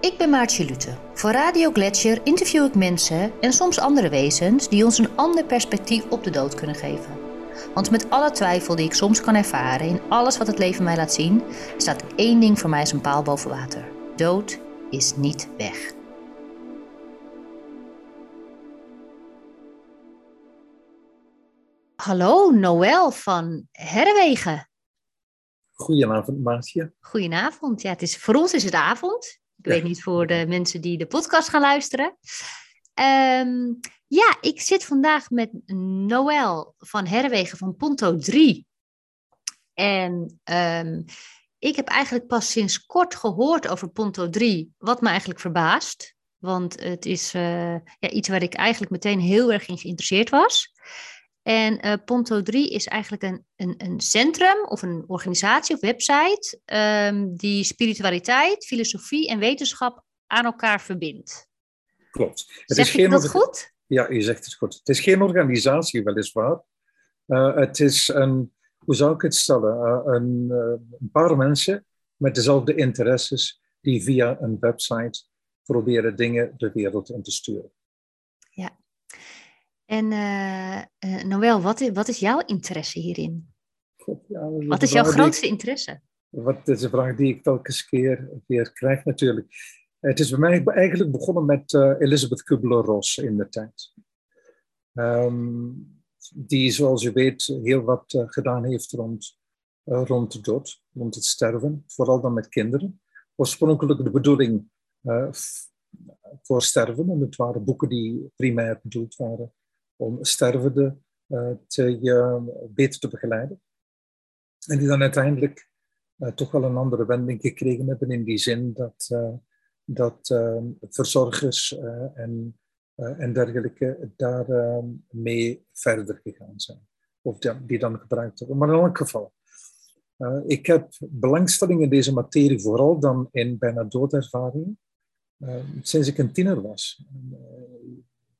Ik ben Maartje Lute. Voor Radio Gletscher interview ik mensen en soms andere wezens die ons een ander perspectief op de dood kunnen geven. Want met alle twijfel die ik soms kan ervaren in alles wat het leven mij laat zien, staat één ding voor mij als een paal boven water. Dood is niet weg. Hallo, Noël van Herwegen. Goedenavond, Maartje. Goedenavond. Ja, het is, voor ons is het avond. Ik weet niet voor de mensen die de podcast gaan luisteren. Ehm, ja, ik zit vandaag met Noël van Herwegen van Ponto 3. En ehm, ik heb eigenlijk pas sinds kort gehoord over Ponto 3, wat me eigenlijk verbaast. Want het is uh, ja, iets waar ik eigenlijk meteen heel erg in geïnteresseerd was. En uh, Ponto 3 is eigenlijk een, een, een, centrum of een organisatie of website um, die spiritualiteit, filosofie en wetenschap aan elkaar verbindt. Klopt. Het zeg is geen dat goed? Ja, je zegt het goed. Het is geen organisatie, weliswaar. Uh, het is een, hoe zou ik het stellen, uh, een, een paar mensen met dezelfde interesses die via een website proberen dingen de wereld in te sturen. En uh, uh, Noël, wat is, wat is jouw interesse hierin? Ja, wat is jouw grootste interesse? Wat is een vraag die ik telkens keer weer krijg natuurlijk. Het is bij mij eigenlijk begonnen met uh, Elizabeth Kubler-Ross in de tijd. Um, die, zoals je weet, heel wat gedaan heeft rond, rond de dood, rond het sterven. Vooral dan met kinderen. Oorspronkelijk de bedoeling voor sterven. En het waren boeken die primair bedoeld waren om stervenden uh, te, uh, beter te begeleiden. En die dan uiteindelijk uh, toch wel een andere wending gekregen hebben in die zin dat, dat verzorgers en, en dergelijke daar mee verder gegaan zijn. Of die, dan gebruikt hebben. Maar in elk geval, ik heb belangstelling in deze materie, vooral dan in bijna doodervaringen, sinds ik een tiener was.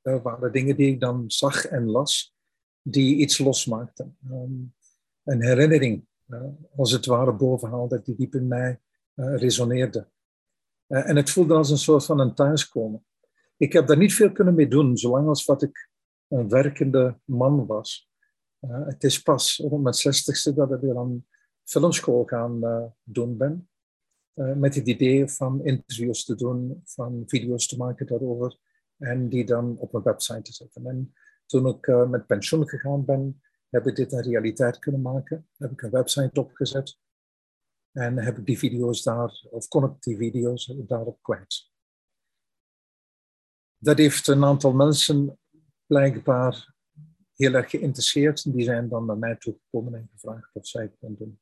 Dat waren dingen die ik dan zag en las, die iets losmaakten. Um, een herinnering, uh, als het ware, bovenhaalde, die diep in mij uh, resoneerde. En het voelde als een soort van een thuiskomen. Ik heb daar niet veel kunnen mee doen, zolang als wat ik een werkende man was. het is pas rond mijn zestigste dat ik weer aan filmschool gaan doen ben. met het idee van interviews te doen, van video's te maken daarover en die dan op mijn website te zetten. En toen ik uh, met pensioen gegaan ben, heb ik dit een realiteit kunnen maken. Heb ik een website opgezet en heb ik die video's daar, of kon ik die video's daarop kwijt. Dat heeft een aantal mensen blijkbaar heel erg geïnteresseerd. Die zijn dan naar mij toegekomen en gevraagd of zij konden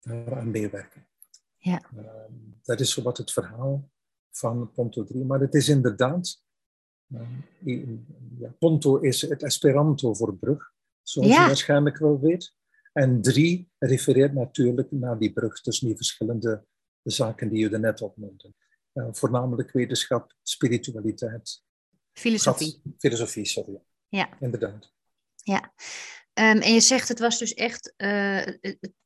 daaraan meewerken. Ja. Uh, dat is wat het verhaal van Ponto 3. Maar het is inderdaad ja, ponto is het Esperanto voor brug, zoals je waarschijnlijk wel weet. En drie refereert natuurlijk naar die brug tussen die verschillende zaken die je net opnoemde. Uh, voornamelijk wetenschap, spiritualiteit. Filosofie. filosofie, sorry. Ja. Inderdaad. Ja. Um, en je zegt, het was dus echt, uh,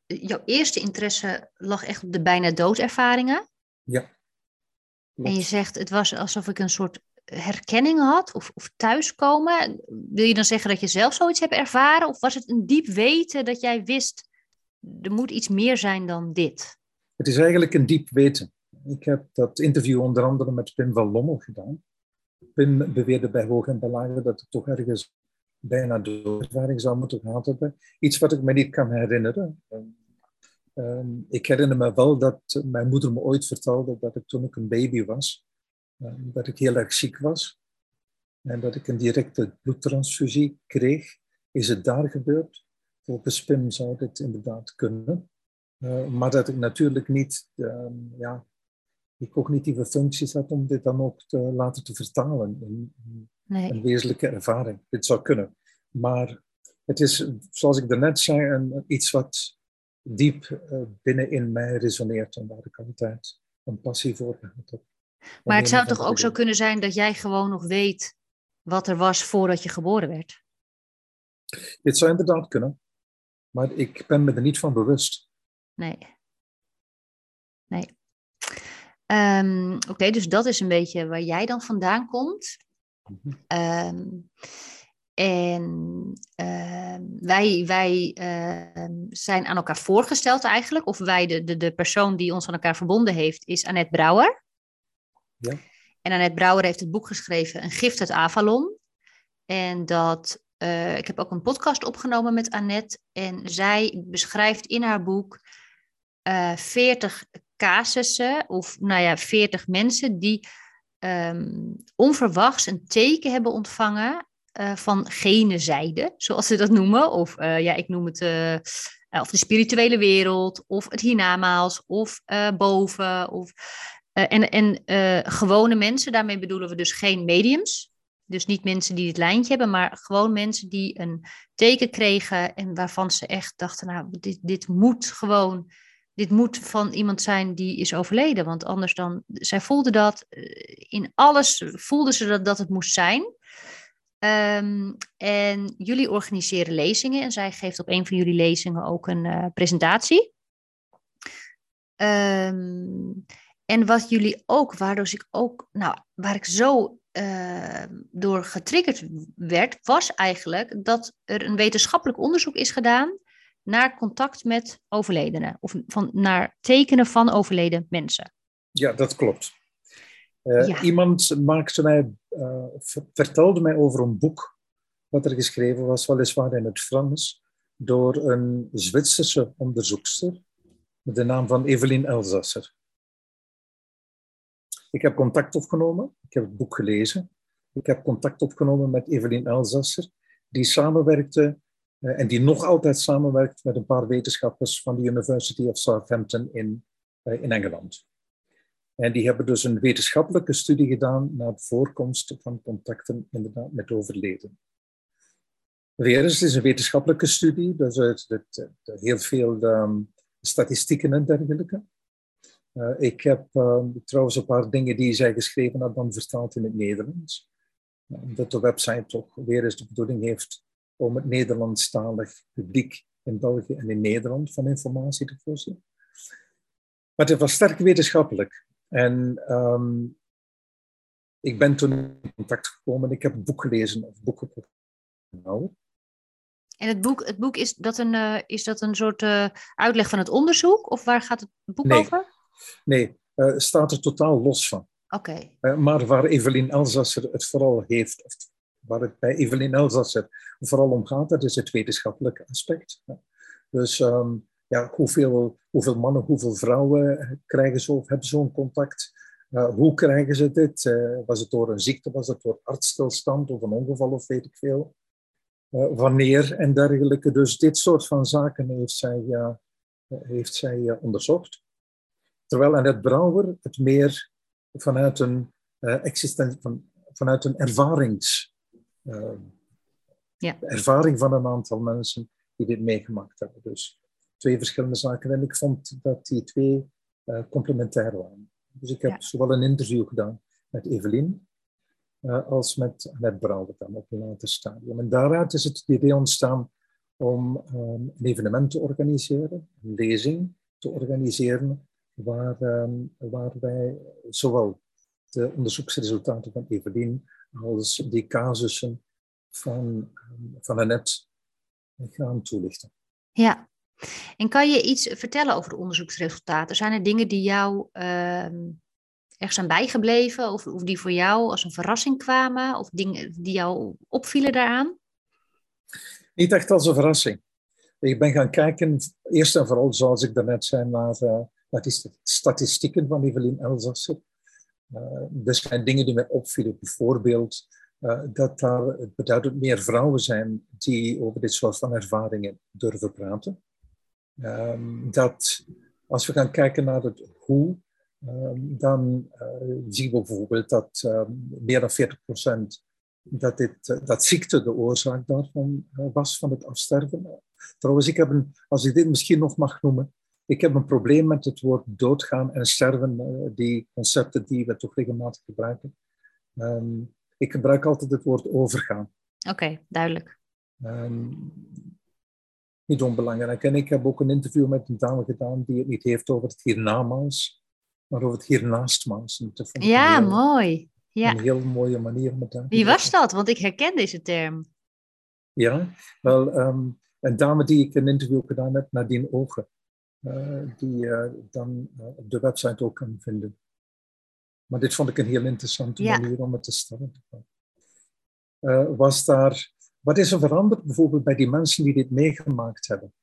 jouw eerste interesse lag echt op de bijna doodervaringen. Ja. En je zegt, het was alsof ik een soort herkenning had of, of thuiskomen? Wil je dan zeggen dat je zelf zoiets hebt ervaren? Of was het een diep weten dat jij wist, er moet iets meer zijn dan dit? Het is eigenlijk een diep weten. Ik heb dat interview onder andere met Pim van Lommel gedaan. Pim beweerde bij Hoog en bij dat ik toch ergens bijna doodervaring zou moeten gehad hebben. Iets wat ik me niet kan herinneren. Um, ik herinner me wel dat mijn moeder me ooit vertelde dat ik toen ik een baby was, dat ik heel erg ziek was en dat ik een directe bloedtransfusie kreeg. Is het daar gebeurd? Volgens PIM zou dit inderdaad kunnen. Uh, maar dat ik natuurlijk niet uh, ja, die cognitieve functies had om dit dan ook te laten te vertalen in, in nee. een wezenlijke ervaring. Dit zou kunnen. Maar het is, zoals ik daarnet zei, een, iets wat diep uh, binnenin mij resoneert en waar ik altijd een passie voor gehad heb. Maar het zou toch ook zo kunnen zijn dat jij gewoon nog weet wat er was voordat je geboren werd? Dit zou inderdaad kunnen. Maar ik ben me er niet van bewust. Nee. Nee. Ehm, oké, dus dat is een beetje waar jij dan vandaan komt. Mhm. Ehm, en ehm, wij, wij zijn aan elkaar voorgesteld eigenlijk. Of wij, de, de, de persoon die ons aan elkaar verbonden heeft, is Annette Brouwer. Ja. En Annette Brouwer heeft het boek geschreven, Een gift uit Avalon. En dat, eh, ik heb ook een podcast opgenomen met Annette. En zij beschrijft in haar boek eh 40 casussen, of nou ja, 40 mensen die ehm, onverwachts een teken hebben ontvangen eh, van gene zijde, zoals ze dat noemen. Of ja, ik noem het of de spirituele wereld, of het hiernamaals, of boven. Of, en en eh, gewone mensen, daarmee bedoelen we dus geen mediums. Dus niet mensen die het lijntje hebben, maar gewoon mensen die een teken kregen en waarvan ze echt dachten, nou, dit, dit moet gewoon, dit moet van iemand zijn die is overleden. Want anders dan, zij voelden dat, eh, in alles voelden ze dat, dat het moest zijn. Ehm, en jullie organiseren lezingen en zij geeft op een van jullie lezingen ook een eh, presentatie. Ehm, en wat jullie ook, waardoor ik ook, nou, waar ik zo eh, door getriggerd werd, was eigenlijk dat er een wetenschappelijk onderzoek is gedaan naar contact met overledenen. Of van, naar tekenen van overleden mensen. Ja, dat klopt. Uh, Ja. Iemand maakte mij, uh, vertelde mij over een boek wat er geschreven was, weliswaar in het Frans, door een Zwitserse onderzoekster met de naam van Evelien Elsasser. Ik heb contact opgenomen, ik heb het boek gelezen. Ik heb contact opgenomen met Evelien Elsasser, die samenwerkte uh, en die nog altijd samenwerkt met een paar wetenschappers van de University of Southampton in, uh, in Engeland. En die hebben dus een wetenschappelijke studie gedaan naar de voorkomst van contacten inderdaad met overleden. Weer het is een wetenschappelijke studie, dus het, heel veel um, statistieken en dergelijke. Uh, ik heb uh, trouwens een paar dingen die zij geschreven had dan vertaald in het Nederlands. Dat de website toch weer eens de bedoeling heeft om het Nederlandstalig publiek in België en in Nederland van informatie te voorzien. Maar het was sterk wetenschappelijk. En um, ik ben toen in contact gekomen. Ik heb het boek gelezen, of boeken opgenomen. En het boek, het boek is, dat een, uh, is dat een soort uh, uitleg van het onderzoek? Of waar gaat het boek nee. over? Nee, uh, staat er totaal los van. Oké. Okay. Uh, maar waar Evelien Elsasser het vooral heeft, of waar het bij Evelien Elsasser vooral om gaat, dat is het wetenschappelijke aspect. Dus um, ja, hoeveel, hoeveel mannen, hoeveel vrouwen krijgen zo, hebben zo'n contact? Uh, hoe krijgen ze dit? Uh, was het door een ziekte, was het door artsstilstand of een ongeval of weet ik veel? Uh, wanneer en dergelijke. Dus dit soort van zaken heeft zij, heeft zij onderzocht. Terwijl Annette Brouwer het meer vanuit een, existen, van, vanuit een ervarings, ja. ervaring van een aantal mensen die dit meegemaakt hebben. Dus twee verschillende zaken. En ik vond dat die twee uh, complementair waren. Dus ik heb ja. zowel een interview gedaan met Evelien uh, als met Annette Brouwer dan op een later stadium. En daaruit is het idee ontstaan om um, een evenement te organiseren, een lezing te organiseren, waar, um, waar wij zowel de onderzoeksresultaten van Evelien als die casussen van, um, van Annette gaan toelichten. Ja, en kan je iets vertellen over de onderzoeksresultaten? Zijn er dingen die jou uh, erg zijn bijgebleven of, of, die voor jou als een verrassing kwamen of dingen die jou opvielen daaraan? Niet echt als een verrassing. Ik ben gaan kijken, eerst en vooral zoals ik daarnet zei, naar, uh, naar die statistieken van Evelien Elsasser. Uh, er zijn dingen die mij opvielen, bijvoorbeeld uh, dat daar beduidend meer vrouwen zijn die over dit soort van ervaringen durven praten. Um, dat als we gaan kijken naar het hoe, um, dan uh, zien we bijvoorbeeld dat um, meer dan 40% dat, dit, dat ziekte de oorzaak daarvan was, van het afsterven. Trouwens, ik heb een, als ik dit misschien nog mag noemen, ik heb een probleem met het woord doodgaan en sterven, die concepten die we toch regelmatig gebruiken. ik gebruik altijd het woord overgaan. Oké, okay, duidelijk niet onbelangrijk. En ik heb ook een interview met een dame gedaan die het niet heeft over het hiernamaals, maar over het hiernamaals. Ja, heel, mooi. Ja. Een heel mooie manier om het aan Wie was dat? Want ik herken deze term. Ja, wel, ehm, een dame die ik een interview gedaan heb, Nadine Ogen, die je uh, dan uh, op de website ook kan vinden. Maar dit vond ik een heel interessante ja. manier om het te stellen. Was daar, wat is er veranderd bijvoorbeeld bij die mensen die dit meegemaakt hebben?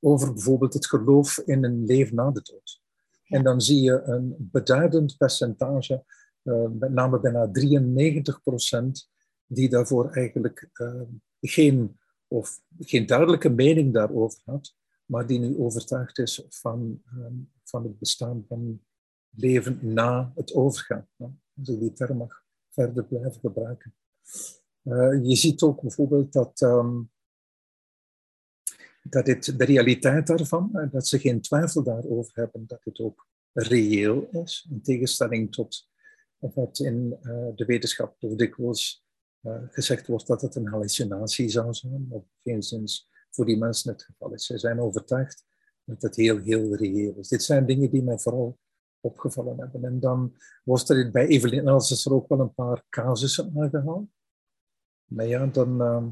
Over bijvoorbeeld het geloof in een leven na de dood. En dan zie je een beduidend percentage, uh, met name bijna 93 procent, die daarvoor eigenlijk uh, geen, of geen duidelijke mening daarover had, maar die nu overtuigd is van, um, van het bestaan van leven na het overgaan. Als ik die term mag verder blijven gebruiken. Uh, je ziet ook bijvoorbeeld dat, um, dat dit, de realiteit daarvan, dat ze geen twijfel daarover hebben dat het ook reëel is, in tegenstelling tot wat in uh, de wetenschap toch dikwijls uh, gezegd wordt dat het een hallucinatie zou zijn, of geen zins voor die mensen het geval is. Ze zijn overtuigd dat het heel, heel reëel is. Dit zijn dingen die mij vooral opgevallen hebben. En dan was er bij Evelyn Els er ook wel een paar casussen aangehaald. Maar ja, dan... Uh,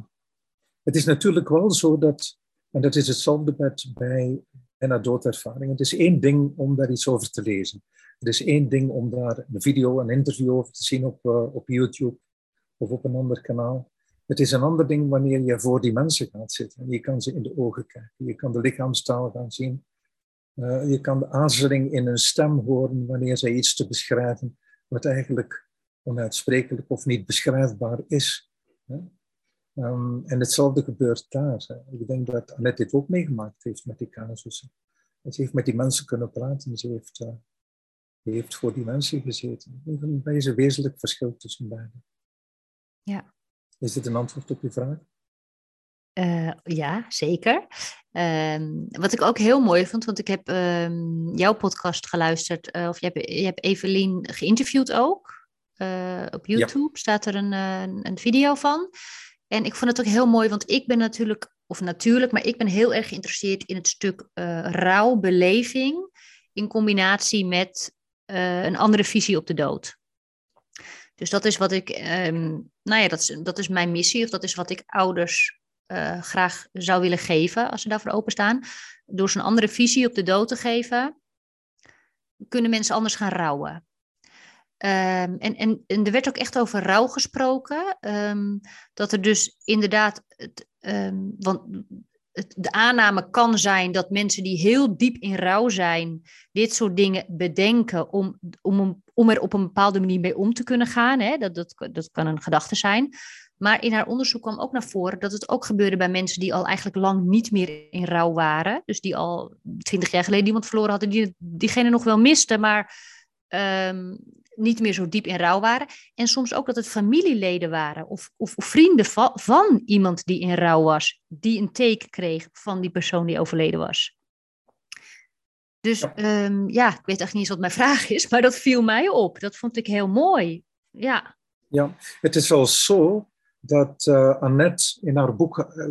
het is natuurlijk wel zo dat... En dat is hetzelfde met bij bijna doodervaring. Het is één ding om daar iets over te lezen. Het is één ding om daar een video, een interview over te zien op, uh, op YouTube of op een ander kanaal. Het is een ander ding wanneer je voor die mensen gaat zitten. En je kan ze in de ogen kijken. Je kan de lichaamstaal gaan zien. Uh, je kan de aarzeling in hun stem horen wanneer zij iets te beschrijven, wat eigenlijk onuitsprekelijk of niet beschrijfbaar is. Um, en hetzelfde gebeurt daar. Hè. Ik denk dat Annette dit ook meegemaakt heeft met die casussen. Ze heeft met die mensen kunnen praten, ze heeft, uh, heeft voor die mensen gezeten. Er is een wezenlijk verschil tussen beiden. Ja. Is dit een antwoord op je vraag? Uh, ja, zeker. Um, wat ik ook heel mooi vond, want ik heb um, jouw podcast geluisterd, uh, of je hebt, je hebt Evelien geïnterviewd ook. Uh, op YouTube ja. staat er een, een video van. En ik vond het ook heel mooi, want ik ben natuurlijk, of natuurlijk, maar ik ben heel erg geïnteresseerd in het stuk rouwbeleving in combinatie met een andere visie op de dood. Dus dat is wat ik, um, nou ja, dat is, dat is mijn missie, of dat is wat ik ouders uh, graag zou willen geven, als ze daarvoor openstaan. Door ze een andere visie op de dood te geven, kunnen mensen anders gaan rouwen. Um, en, en, en er werd ook echt over rouw gesproken. Um, dat er dus inderdaad, het, um, want het, de aanname kan zijn dat mensen die heel diep in rouw zijn, dit soort dingen bedenken om, om, om er op een bepaalde manier mee om te kunnen gaan. Hè? Dat, dat, dat kan een gedachte zijn. Maar in haar onderzoek kwam ook naar voren dat het ook gebeurde bij mensen die al eigenlijk lang niet meer in rouw waren. Dus die al twintig jaar geleden iemand verloren hadden, die diegene nog wel misten, maar um, niet meer zo diep in rouw waren. En soms ook dat het familieleden waren of, of, of vrienden van, van, iemand die in rouw was, die een teken kreeg van die persoon die overleden was. Dus ja, um, ja ik weet echt niet eens wat mijn vraag is, maar dat viel mij op. Dat vond ik heel mooi. Ja. Ja, het is wel zo dat uh, Annette in haar boek, uh,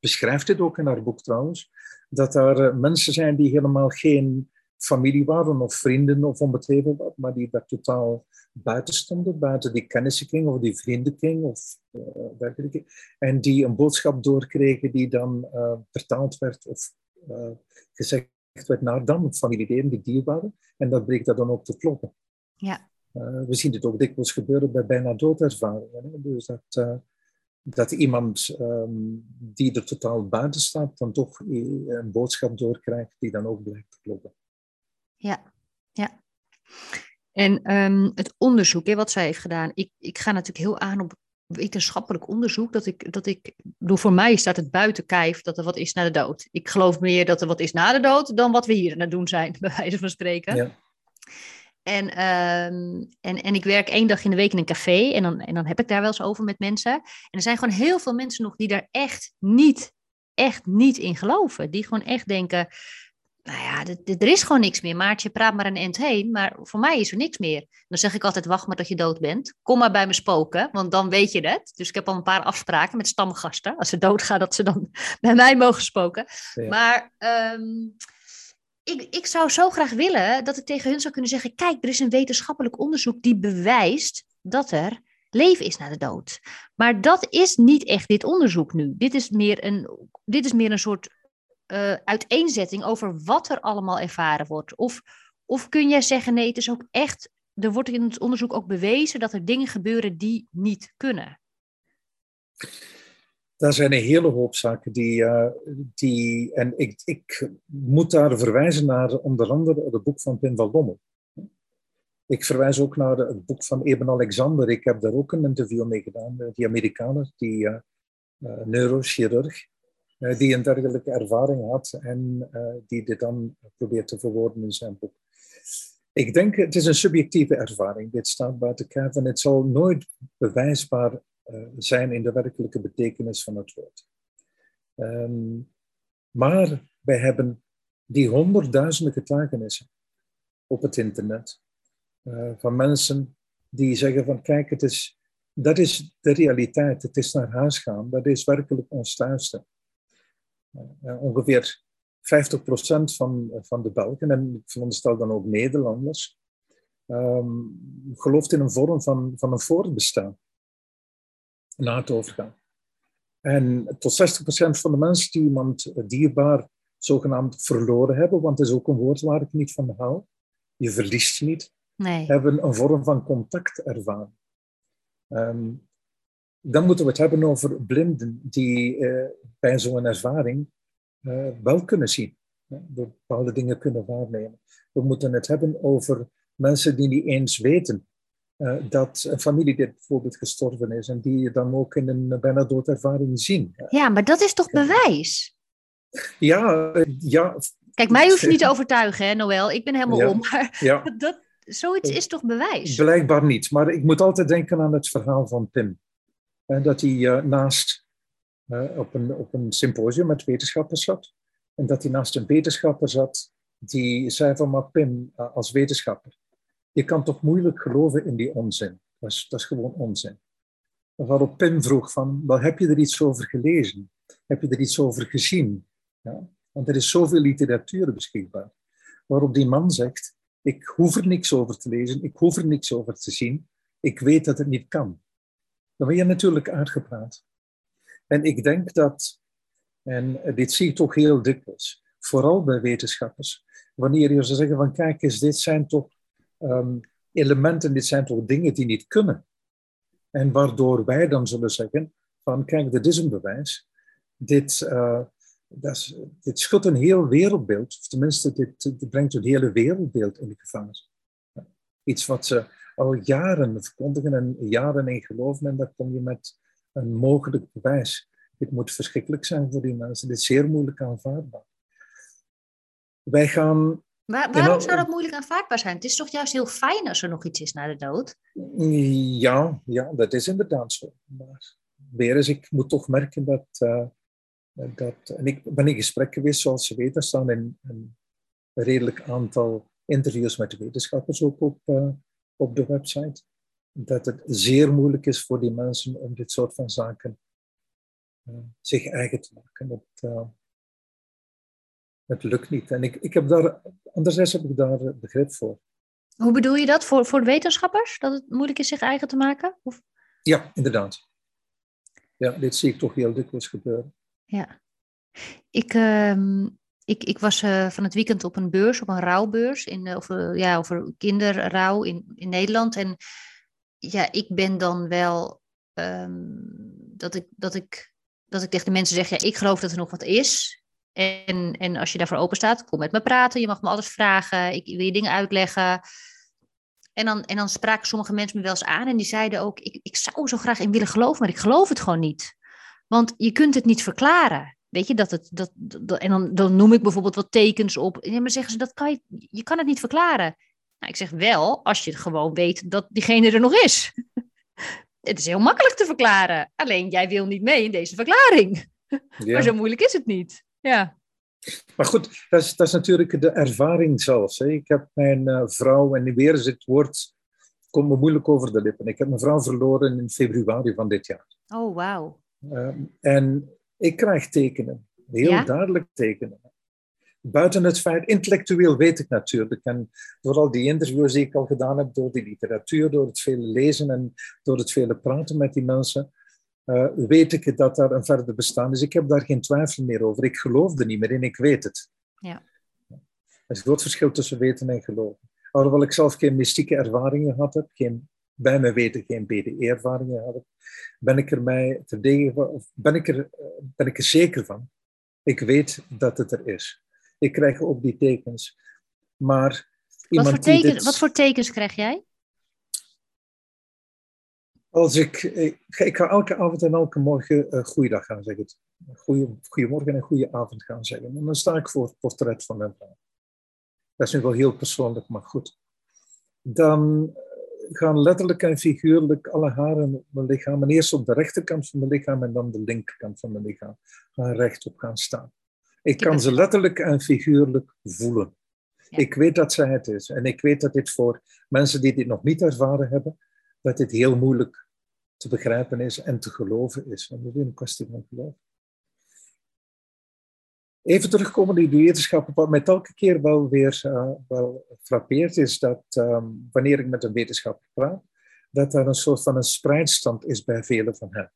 beschrijft dit ook in haar boek trouwens, dat er uh, mensen zijn die helemaal geen familie waren of vrienden of om het even wat, maar die daar totaal buiten stonden, buiten die kennissenkring of die vriendenkring of dergelijke. En die een boodschap doorkregen die dan vertaald werd of gezegd werd naar dan familieleden die dier waren. En dat bleek dat dan ook te kloppen. Ja. Uh, we zien dit ook dikwijls gebeuren bij bijna doodervaringen. Hè? Dus dat, uh, dat iemand um, die er totaal buiten staat, dan toch een boodschap doorkrijgt die dan ook blijkt te kloppen. Ja, ja. En um, het onderzoek hè, wat zij heeft gedaan, ik, ik ga natuurlijk heel aan op wetenschappelijk onderzoek. Dat ik, dat ik, door voor mij staat het buiten kijf dat er wat is na de dood. Ik geloof meer dat er wat is na de dood dan wat we hier aan het doen zijn, bij wijze van spreken. Ja. En, um, en, en ik werk één dag in de week in een café en dan, en dan heb ik daar wel eens over met mensen. En er zijn gewoon heel veel mensen nog die daar echt niet, echt niet in geloven. Die gewoon echt denken, nou ja, er is gewoon niks meer. Maartje, praat maar een end heen, maar voor mij is er niks meer. Dan zeg ik altijd, wacht maar tot je dood bent. Kom maar bij me spoken, want dan weet je het. Dus ik heb al een paar afspraken met stamgasten. Als ze doodgaan, dat ze dan bij mij mogen spoken. Ja. Maar... Um, ik, ik zou zo graag willen dat ik tegen hun zou kunnen zeggen: kijk, er is een wetenschappelijk onderzoek die bewijst dat er leven is na de dood. Maar dat is niet echt dit onderzoek nu. Dit is meer een, dit is meer een soort uh, uiteenzetting over wat er allemaal ervaren wordt. Of, of kun jij zeggen: nee, het is ook echt. Er wordt in het onderzoek ook bewezen dat er dingen gebeuren die niet kunnen. Daar zijn een hele hoop zaken die. Uh, die en ik, ik moet daar verwijzen naar onder andere het boek van Pim van Lommel. Ik verwijs ook naar het boek van Eben Alexander. Ik heb daar ook een interview mee gedaan. Die Amerikaner, die neurochirurg, die een dergelijke ervaring had en die dit dan probeert te verwoorden in zijn boek. Ik denk, het is een subjectieve ervaring. Dit staat buiten kijf en het zal nooit bewijsbaar zijn in de werkelijke betekenis van het woord. Um, maar wij hebben die honderdduizenden getuigenissen op het internet van mensen die zeggen van kijk, het is, dat is de realiteit, het is naar huis gaan, dat is werkelijk ons thuisste. Uh, ongeveer 50% van, van de Belgen, en ik veronderstel dan ook Nederlanders, um, gelooft in een vorm van, van een voortbestaan na het overgaan. En tot 60% van de mensen die iemand dierbaar zogenaamd verloren hebben, want het is ook een woord waar ik niet van hou, je verliest niet, nee. hebben een vorm van contact ervaren. Um, dan moeten we het hebben over blinden die uh, bij zo'n ervaring uh, wel kunnen zien, bepaalde dingen kunnen waarnemen. We moeten het hebben over mensen die niet eens weten uh, dat een familie dit bijvoorbeeld gestorven is en die je dan ook in een bijna doodervaring zien. Ja, maar dat is toch bewijs? Ja, ja. Kijk, mij hoef je niet te overtuigen, hè, Noël. Ik ben helemaal ja, om. Maar ja. dat, zoiets is toch bewijs? Blijkbaar niet. Maar ik moet altijd denken aan het verhaal van Pim. En dat hij uh, naast uh, op, een, op een symposium met wetenschappers zat. En dat hij naast een wetenschapper zat die zei van, maar Pim, uh, als wetenschapper, je kan toch moeilijk geloven in die onzin. Dat is, dat is gewoon onzin. Waarop Pim vroeg van, wel, heb je er iets over gelezen? Heb je er iets over gezien? Ja? Want er is zoveel literatuur beschikbaar. Waarop die man zegt, ik hoef er niks over te lezen, ik hoef er niks over te zien, ik weet dat het niet kan. Dan ben je natuurlijk uitgepraat. En ik denk dat, en dit zie ik toch heel dikwijls, vooral bij wetenschappers, wanneer je zou zeggen van kijk eens, dit zijn toch um, elementen, dit zijn toch dingen die niet kunnen. En waardoor wij dan zullen zeggen van kijk, dit is een bewijs. Dit, uh, dat dit schudt een heel wereldbeeld, of tenminste, dit, brengt een hele wereldbeeld in de gevaar. Iets wat ze al jaren verkondigen en jaren in geloven, en daar kom je met een mogelijk bewijs. Dit moet verschrikkelijk zijn voor die mensen. Dit is zeer moeilijk aanvaardbaar. Wij gaan waarom zou dat moeilijk aanvaardbaar zijn? Het is toch juist heel fijn als er nog iets is na de dood? Ja, ja dat is inderdaad zo. Maar weer eens, ik moet toch merken dat, uh, dat... En ik ben in gesprek geweest, zoals je weet, er staan een, een redelijk aantal interviews met wetenschappers ook op, uh, op de website. Dat het zeer moeilijk is voor die mensen om dit soort van zaken uh, zich eigen te maken. Het, het lukt niet. En ik, ik heb daar, anderzijds heb ik daar begrip voor. Hoe bedoel je dat voor, voor wetenschappers? Dat het moeilijk is zich eigen te maken? Of? Ja, inderdaad. Ja, dit zie ik toch heel dikwijls gebeuren. Ja. Ik, uh, ik, ik was uh, van het weekend op een beurs, op een rouwbeurs, in, uh, over, ja, over kinderrouw in, in Nederland. En ja, ik ben dan wel um, dat, ik, dat, ik, dat ik tegen de mensen zeg, ja, ik geloof dat er nog wat is. En, en als je daarvoor open staat, kom met me praten. Je mag me alles vragen. Ik wil je dingen uitleggen. En dan, en dan spraken sommige mensen me wel eens aan en die zeiden ook: ik, ik zou zo graag in willen geloven, maar ik geloof het gewoon niet. Want je kunt het niet verklaren. Weet je, dat het, dat, dat, en dan, dan noem ik bijvoorbeeld wat tekens op. En maar zeggen ze, dat kan je, je kan het niet verklaren. Nou, ik zeg wel, als je gewoon weet dat diegene er nog is. het is heel makkelijk te verklaren. Alleen jij wil niet mee in deze verklaring. Ja. Maar zo moeilijk is het niet. Ja. Maar goed, dat is, dat is natuurlijk de ervaring zelfs. Hè. Ik heb mijn uh, vrouw, en weer is het woord, komt me moeilijk over de lippen. Ik heb mijn vrouw verloren in februari van dit jaar. Oh, wauw. Uh, en ik krijg tekenen, heel ja? duidelijk tekenen. buiten het feit, intellectueel weet ik natuurlijk. En door al die interviews die ik al gedaan heb, door die literatuur, door het vele lezen en door het vele praten met die mensen, uh, weet ik dat daar een verder bestaan is. Ik heb daar geen twijfel meer over. Ik geloof er niet meer in, ik weet het. Ja. Er is een groot verschil tussen weten en geloven. Alhoewel ik zelf geen mystieke ervaringen gehad heb, geen, bij mijn weten geen BDE-ervaringen gehad heb, ben ik er, mij terdege, ben, ik er, eh, ben ik er zeker van. Ik weet dat het er is. Ik krijg ook die tekens. Maar wat voor, tekens, wat voor tekens krijg jij? Als ik, ik, ik, ga elke avond en elke morgen uh, goeiedag gaan zeggen. Goeie, goedemorgen en goede avond gaan zeggen. En dan sta ik voor het portret van mijn vrouw. Dat is nu wel heel persoonlijk, maar goed. Dan gaan letterlijk en figuurlijk alle haren op mijn lichaam, en eerst op de rechterkant van mijn lichaam en dan de linkerkant van mijn lichaam, gaan rechtop gaan staan. Ik kan ze letterlijk en figuurlijk voelen. Ik weet dat zij het is. En ik weet dat dit voor mensen die dit nog niet ervaren hebben, dat dit heel moeilijk te begrijpen is en te geloven is. Want het is een kwestie van geloof. Even terugkomen in die wetenschap. Wat mij elke keer wel weer uh, wel frappeert, is dat um, wanneer ik met een wetenschapper praat, dat er een soort van een spreidstand is bij velen van hen.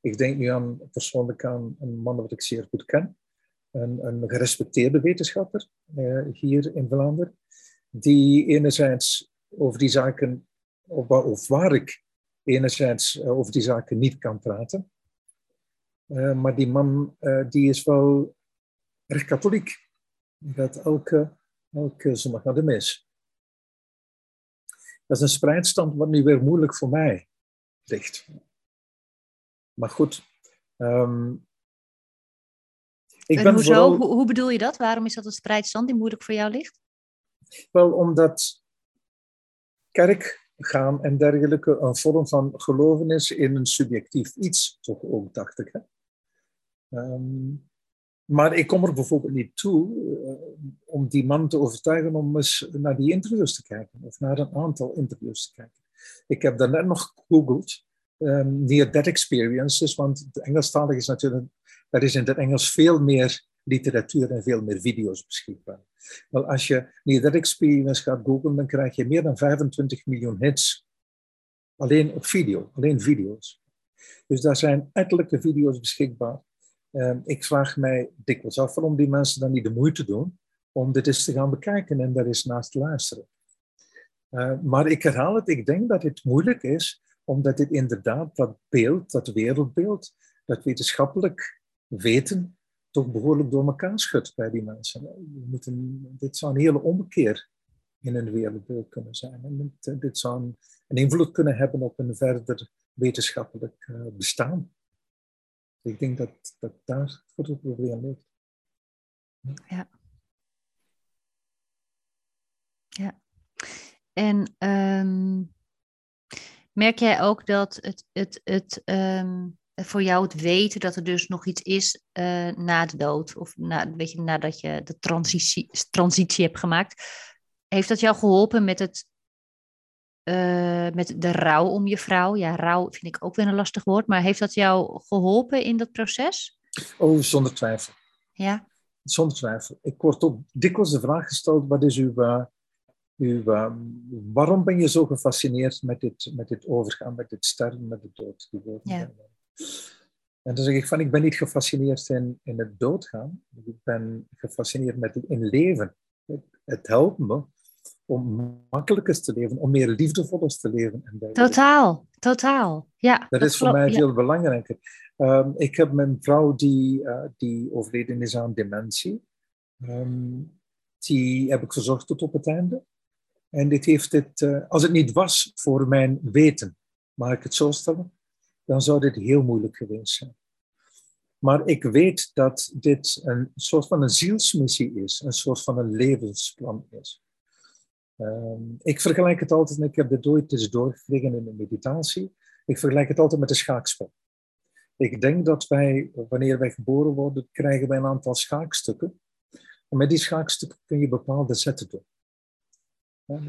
Ik denk nu aan, persoonlijk aan een man wat ik zeer goed ken, een, een gerespecteerde wetenschapper uh, hier in Vlaanderen, die enerzijds over die zaken, of, of waar ik enerzijds uh, over die zaken niet kan praten, maar die man die is wel erg katholiek. Die gaat elke, elke zondag naar de mis. Dat is een spreidstand wat nu weer moeilijk voor mij ligt. Maar goed. Um, ik en ben hoezo? Vooral... Hoe, hoe, bedoel je dat? Waarom is dat een spreidstand die moeilijk voor jou ligt? Wel, omdat kerk gaan en dergelijke een vorm van geloven is in een subjectief iets, toch ook, dacht ik. Hè? Um, maar ik kom er bijvoorbeeld niet toe uh, om die man te overtuigen om eens naar die interviews te kijken, of naar een aantal interviews te kijken. Ik heb daarnet nog gegoogeld, um, near death experiences, want de Engelstalig is natuurlijk, er is in het Engels veel meer literatuur en veel meer video's beschikbaar. Wel, als je near death experience gaat googlen, dan krijg je meer dan 25 miljoen hits. Alleen op video, alleen video's. Dus daar zijn ettelijke video's beschikbaar. Ehm, ik vraag mij dikwijls af waarom die mensen dan niet de moeite doen om dit eens te gaan bekijken en daar eens naast te luisteren. Uh, maar ik herhaal het, ik denk dat het moeilijk is, omdat dit inderdaad dat beeld, dat wereldbeeld, dat wetenschappelijk weten, toch behoorlijk door elkaar schudt bij die mensen. Dit zou een hele omkeer in een wereldbeeld kunnen zijn. En dit, zou een, invloed kunnen hebben op een verder wetenschappelijk uh, bestaan. Ik denk dat, dat daar het grote probleem ligt. Ja. Ja. En um, merk jij ook dat het, het, het um, voor jou het weten dat er dus nog iets is uh, na de dood, of na, weet je, nadat je de transitie, transitie hebt gemaakt, heeft dat jou geholpen met het uh, met de rouw om je vrouw. Ja, rouw vind ik ook weer een lastig woord, maar heeft dat jou geholpen in dat proces? Oh, zonder twijfel. Ja. Zonder twijfel. Ik word ook dikwijls de vraag gesteld: wat is uw, uh, uw uh, waarom ben je zo gefascineerd met dit, met dit overgaan, met dit sterven, met de dood? Ja. En dan zeg ik van, ik ben niet gefascineerd in, in het doodgaan. Ik ben gefascineerd met het in leven. Het, het helpt me om makkelijker te leven, om meer liefdevoller te leven. En totaal, totaal. Ja, dat, is voor mij veel belangrijker. Um, ik heb mijn vrouw die, uh, die overleden is aan dementie. Um, die heb ik verzorgd tot op het einde. En dit heeft dit, uh, als het niet was voor mijn weten, mag ik het zo stellen, dan zou dit heel moeilijk geweest zijn. Maar ik weet dat dit een soort van een zielsmissie is, een soort van een levensplan is. Um, ik vergelijk het altijd, en ik heb dit ooit eens doorgekregen in de meditatie, ik vergelijk het altijd met een schaakspel. Ik denk dat wij, wanneer wij geboren worden, krijgen wij een aantal schaakstukken. En met die schaakstukken kun je bepaalde zetten doen.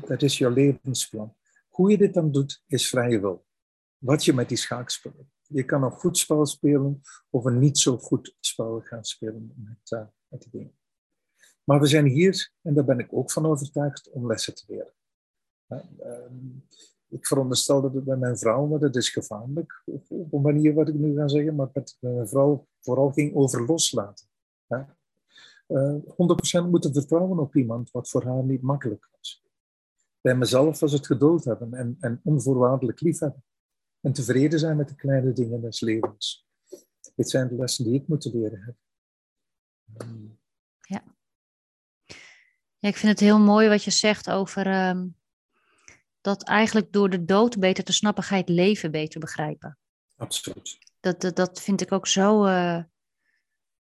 Dat is jouw levensplan. Hoe je dit dan doet, is vrije wil. Wat je met die schaakspel Je kan een goed spel spelen of een niet zo goed spel gaan spelen met, uh, met die dingen. Maar we zijn hier, en daar ben ik ook van overtuigd, om lessen te leren. Ehm, ik veronderstel dat het bij mijn vrouw, maar dat is gevaarlijk, op een manier wat ik nu ga zeggen, maar dat mijn vrouw vooral ging over loslaten. Uh, eh, 100% moeten vertrouwen op iemand, wat voor haar niet makkelijk was. Bij mezelf was het geduld hebben en, en onvoorwaardelijk liefhebben. En tevreden zijn met de kleine dingen des levens. Dit zijn de lessen die ik moet leren hebben. Ja. ja. Ik vind het heel mooi wat je zegt over ehm, dat eigenlijk door de dood beter te snappen ga je het leven beter begrijpen. Absoluut. Dat, dat, dat vind ik ook zo. Uh,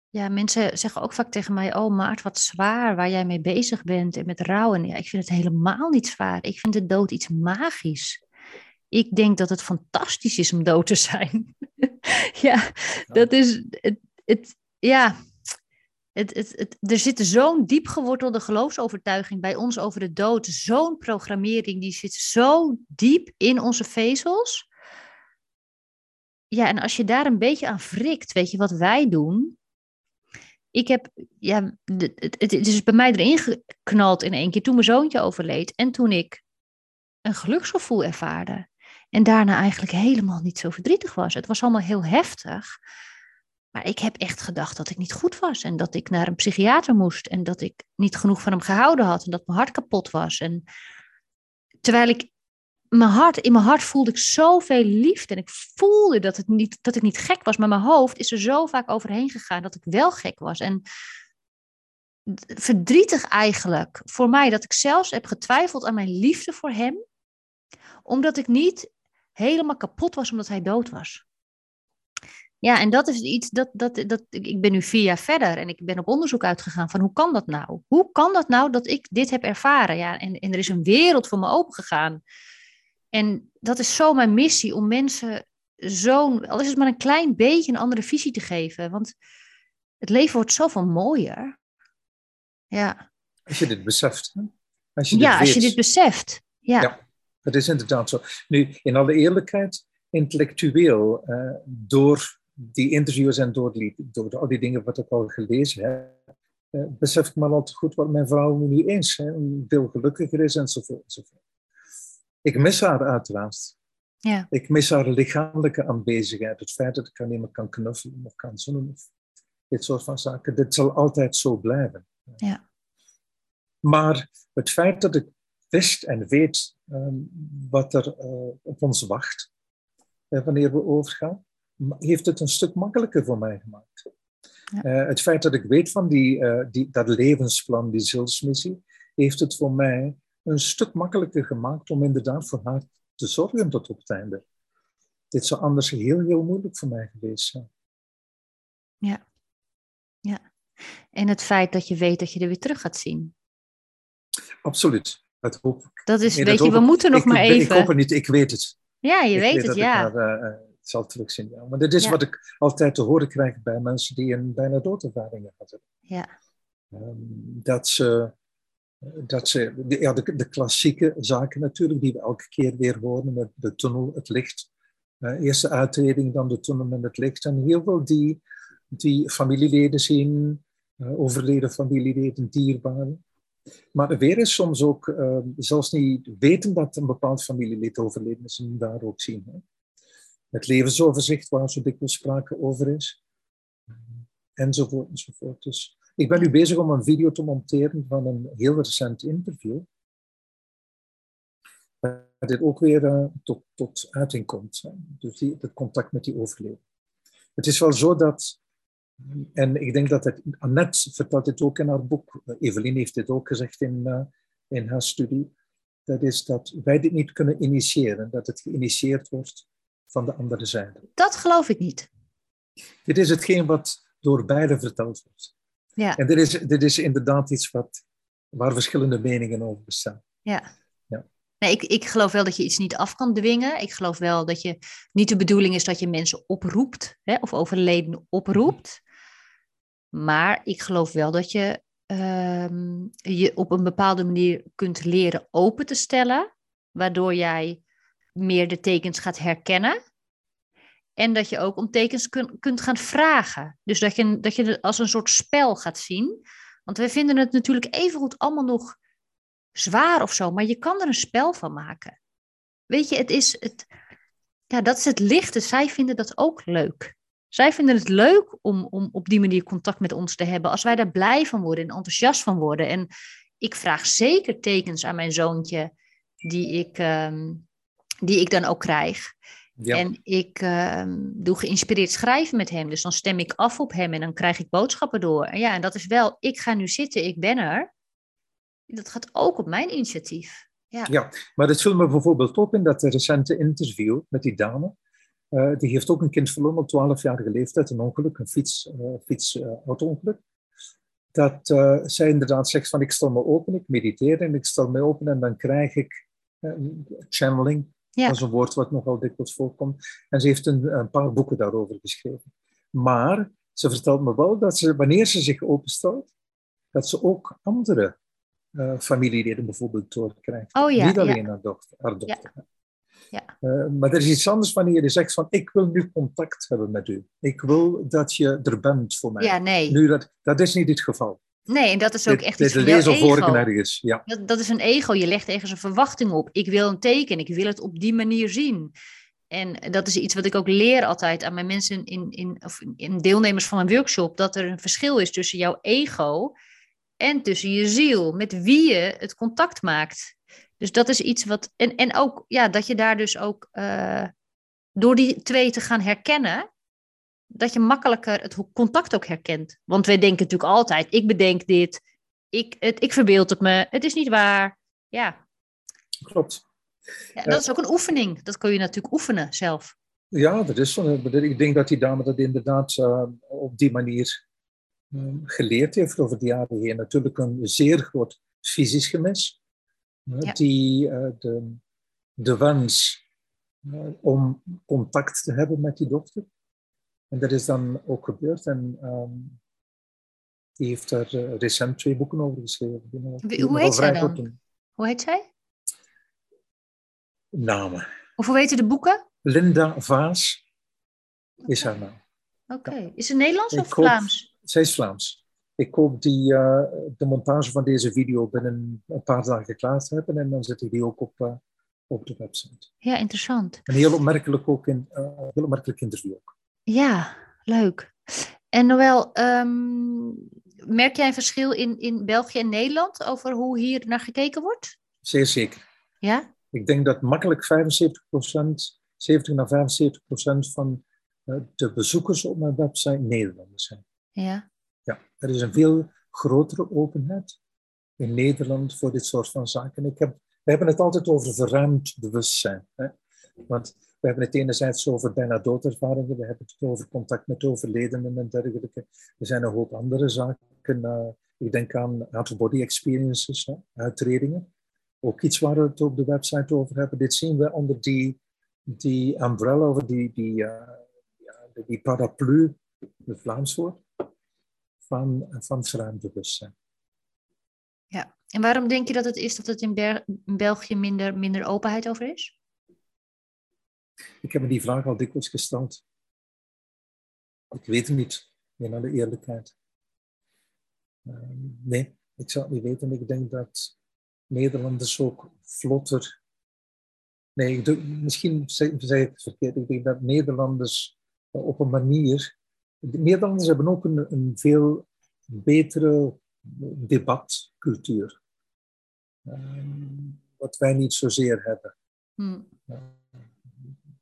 ja, mensen zeggen ook vaak tegen mij: Oh, Maart, wat zwaar waar jij mee bezig bent en met rouw. En ja, ik vind het helemaal niet zwaar. Ik vind de dood iets magisch. Ik denk dat het fantastisch is om dood te zijn. ja, dat is het, het ja, het, het, er zit zo'n diep gewortelde geloofsovertuiging bij ons over de dood. Zo'n programmering, die zit zo diep in onze vezels. Ja, en als je daar een beetje aan wrikt, weet je wat wij doen? Ik heb, ja, het, het is bij mij erin geknald in één keer toen mijn zoontje overleed. En toen ik een geluksgevoel ervaarde. En daarna eigenlijk helemaal niet zo verdrietig was. Het was allemaal heel heftig. Maar ik heb echt gedacht dat ik niet goed was en dat ik naar een psychiater moest en dat ik niet genoeg van hem gehouden had en dat mijn hart kapot was. En terwijl ik mijn hart, in mijn hart voelde ik zoveel liefde en ik voelde dat, het niet, dat ik niet gek was, maar mijn hoofd is er zo vaak overheen gegaan dat ik wel gek was. En verdrietig eigenlijk voor mij dat ik zelfs heb getwijfeld aan mijn liefde voor hem, omdat ik niet helemaal kapot was omdat hij dood was. Ja, en dat is iets dat, dat, dat ik ben nu vier jaar verder en ik ben op onderzoek uitgegaan van hoe kan dat nou? Hoe kan dat nou dat ik dit heb ervaren? Ja, en, en er is een wereld voor me opengegaan. En dat is zo mijn missie om mensen zo'n, al is het maar een klein beetje een andere visie te geven. Want het leven wordt zoveel mooier. Ja. Als je dit beseft. Als je dit ja, als je dit beseft. Ja. ja, dat is inderdaad zo. Nu, in alle eerlijkheid, intellectueel, uh, door die interviews en door, die, door al die dingen wat ik al gelezen heb, uh, besef ik maar al te goed wat mijn vrouw nu eens hè, veel gelukkiger is enzovoort, enzovoort. Ik mis haar uiteraard. Ja. Ik mis haar lichamelijke aanwezigheid. Het feit dat ik haar niet meer kan knuffelen of kan zoenen. Of dit soort van zaken. Dit zal altijd zo blijven. Ja. Maar het feit dat ik wist en weet um, wat er uh, op ons wacht, uh, wanneer we overgaan, heeft het een stuk makkelijker voor mij gemaakt. Ja. Uh, het feit dat ik weet van die, uh, die, dat levensplan, die zielsmissie, heeft het voor mij een stuk makkelijker gemaakt om inderdaad voor haar te zorgen tot op het einde. Dit zou anders heel, heel moeilijk voor mij geweest zijn. Ja, ja. En het feit dat je weet dat je er weer terug gaat zien. Absoluut. Dat hoop ik. Dat is, nee, weet je, we moeten nog maar even. Ik hoop het niet, ik weet het. Ja, je weet, het, ja. uh, zal terugzien. Ja. Maar dit is wat ik altijd te horen krijg bij mensen die een bijna doodervaring hadden. Ja. Um, dat ze, dat ze ja, de, de, klassieke zaken natuurlijk, die we elke keer weer horen, met de tunnel, het licht. Uh, eerst de uitreding, dan de tunnel met het licht. En heel veel die, die familieleden zien, uh, overleden familieleden, dierbaren. Maar weer is soms ook, uh, zelfs niet weten dat een bepaald familielid overleden is en daar ook zien. Hè het levensoverzicht waar zo dikwijls sprake over is. Enzovoort, enzovoort. Dus ik ben nu bezig om een video te monteren van een heel recent interview. Waar dit ook weer uh, tot, uiting komt. Dus die, het contact met die overleden. Het is wel zo dat, en ik denk dat het, Annette vertelt dit ook in haar boek, Evelien heeft dit ook gezegd in, uh, in haar studie, dat is dat wij dit niet kunnen initiëren, dat het geïnitieerd wordt van de andere zijde. Dat geloof ik niet. Dit is hetgeen wat door beide verteld wordt. Ja. En dit is, dit is inderdaad iets wat, waar verschillende meningen over bestaan. Ja. ja. Nee, ik, ik geloof wel dat je iets niet af kan dwingen. Ik geloof wel dat je niet de bedoeling is dat je mensen oproept, hè, of overleden oproept. Maar ik geloof wel dat je um, je op een bepaalde manier kunt leren open te stellen, waardoor jij meer de tekens gaat herkennen. En dat je ook om tekens kun, kunt gaan vragen. Dus dat je, dat je het als een soort spel gaat zien. Want wij vinden het natuurlijk evengoed allemaal nog zwaar of zo, maar je kan er een spel van maken. Weet je, het is het, ja, dat is het lichte. Zij vinden dat ook leuk. Zij vinden het leuk om, om op die manier contact met ons te hebben. Als wij daar blij van worden en enthousiast van worden. En ik vraag zeker tekens aan mijn zoontje die ik, ehm, die ik dan ook krijg. Ja. En ik ehm, doe geïnspireerd schrijven met hem. Dus dan stem ik af op hem en dan krijg ik boodschappen door. En ja, en dat is wel, ik ga nu zitten, ik ben er. Dat gaat ook op mijn initiatief. Ja, ja maar dat viel me bijvoorbeeld op in dat recente interview met die dame. Uh, die heeft ook een kind verloren op 12-jarige leeftijd, een ongeluk, een fiets, uh, fiets uh, auto-ongeluk. Dat zij inderdaad zegt van ik stel me open, ik mediteer en ik stel me open en dan krijg ik channeling, ja. Dat is een woord wat nogal dikwijls voorkomt. En ze heeft een, een, paar boeken daarover geschreven. Maar ze vertelt me wel dat ze, wanneer ze zich openstelt, dat ze ook andere uh, familieleden bijvoorbeeld doorkrijgt. Oh, ja, Niet alleen ja. haar dochter. Haar dochter. Ja. Uh, maar er is iets anders wanneer je zegt van ik wil nu contact hebben met u. Ik wil dat je er bent voor mij. Ja, nee. Nu, dat, dat is niet het geval. Nee, en dat is ook Dit- echt dit iets ego. nergens. Ja. Dat, dat is een ego. Je legt ergens een verwachting op. Ik wil een teken. Ik wil het op die manier zien. En dat is iets wat ik ook leer altijd aan mijn mensen in, in, of in deelnemers van een workshop. Dat er een verschil is tussen jouw ego en tussen je ziel. Met wie je het contact maakt. Dus dat is iets wat. En, en ook ja, dat je daar dus ook eh, door die twee te gaan herkennen. Dat je makkelijker het contact ook herkent. Want wij denken natuurlijk altijd: ik bedenk dit. Ik, het, ik verbeeld het me. Het is niet waar. Ja, Klopt. ja, dat is ook een oefening. Dat kun je natuurlijk oefenen zelf. Ja, dat is zo. Ik denk dat die dame dat inderdaad eh, op die manier eh, geleerd heeft over de jaren heen. Natuurlijk een zeer groot fysisch gemis. eh, Ja. Die eh, de, de wens eh, om contact te hebben met die dochter. En dat is dan ook gebeurd. En ehm, die heeft daar eh, recent twee boeken over geschreven. Wie- hoe heet zij dan? Hoe heet zij? Namen. Of hoe weten de boeken? Linda Vaas is haar naam. Oké. Is het Nederlands Ik of hoop- Vlaams? Zij is Vlaams. Ik hoop die, eh, de montage van deze video binnen een paar dagen klaar te hebben en dan zet ik die ook op, eh, op de website. Ja, interessant. Een heel opmerkelijk, ook in, heel opmerkelijk interview ook. Ja, leuk. En Noël, ehm, merk jij een verschil in, in België en Nederland over hoe hier naar gekeken wordt? Zeer zeker. Ja? Ik denk dat makkelijk 75%, 70 naar 75% van eh, de bezoekers op mijn website Nederlanders zijn. Ja. Ja, er is een veel grotere openheid in Nederland voor dit soort van zaken. Ik heb, we hebben het altijd over verruimd bewustzijn. Hè? Want we hebben het enerzijds over bijna doodervaringen, we hebben het over contact met overledenen en dergelijke. Er zijn een hoop andere zaken. eh, ik denk aan out-of-body experiences, hè? uitredingen. Ook iets waar we het op de website over hebben. Dit zien we onder die, die umbrella, of die, die, eh, ja, die paraplu, het Vlaams woord van, van bewustzijn. ja. En waarom denk je dat het is dat het in, in België minder, minder openheid over is? Ik heb me die vraag al dikwijls gesteld. Ik weet het niet, in alle eerlijkheid. Ehm, nee, ik zou het niet weten. Ik denk dat Nederlanders ook vlotter. Nee, ik doe- misschien zeg ik het verkeerd. Ik denk dat Nederlanders op een manier. De Nederlanders hebben ook een, een veel betere debatcultuur. Ehm, wat wij niet zozeer hebben. Hm.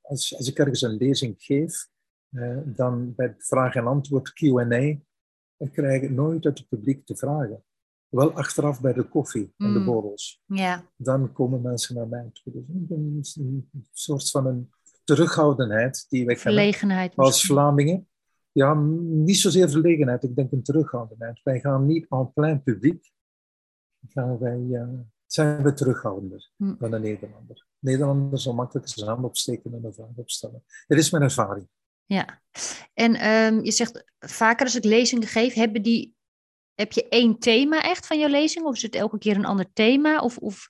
Als, als ik ergens een lezing geef, eh, dan bij vraag en antwoord QA, dan krijg ik nooit uit het publiek te vragen. Wel achteraf bij de koffie en de Mm. borrels. Ja, Dan komen mensen naar mij toe. Dus een, een, soort van een terughoudendheid die wij verlegenheid. als misschien. Vlamingen. Ja, niet zozeer verlegenheid, ik denk een terughoudendheid. Wij gaan niet aan plein publiek, gaan wij, eh, zijn we terughoudender Hm. dan de Nederlander. Nederlanders zal makkelijk zijn hand opsteken en een vraag opstellen. Dat is mijn ervaring. Ja, en ehm, je zegt vaker als ik lezingen geef, hebben die, heb je één thema echt van je lezing? Of is het elke keer een ander thema? Of, of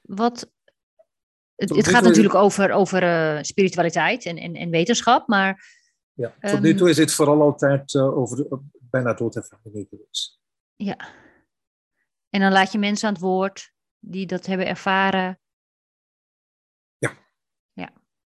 wat? Het, het gaat is natuurlijk over, over eh, spiritualiteit en, en, en wetenschap, maar Ja. Ehm, Tot nu toe is het vooral altijd eh, over de, bijna doodervaringen geweest. ja, En dan laat je mensen aan het woord die dat hebben ervaren.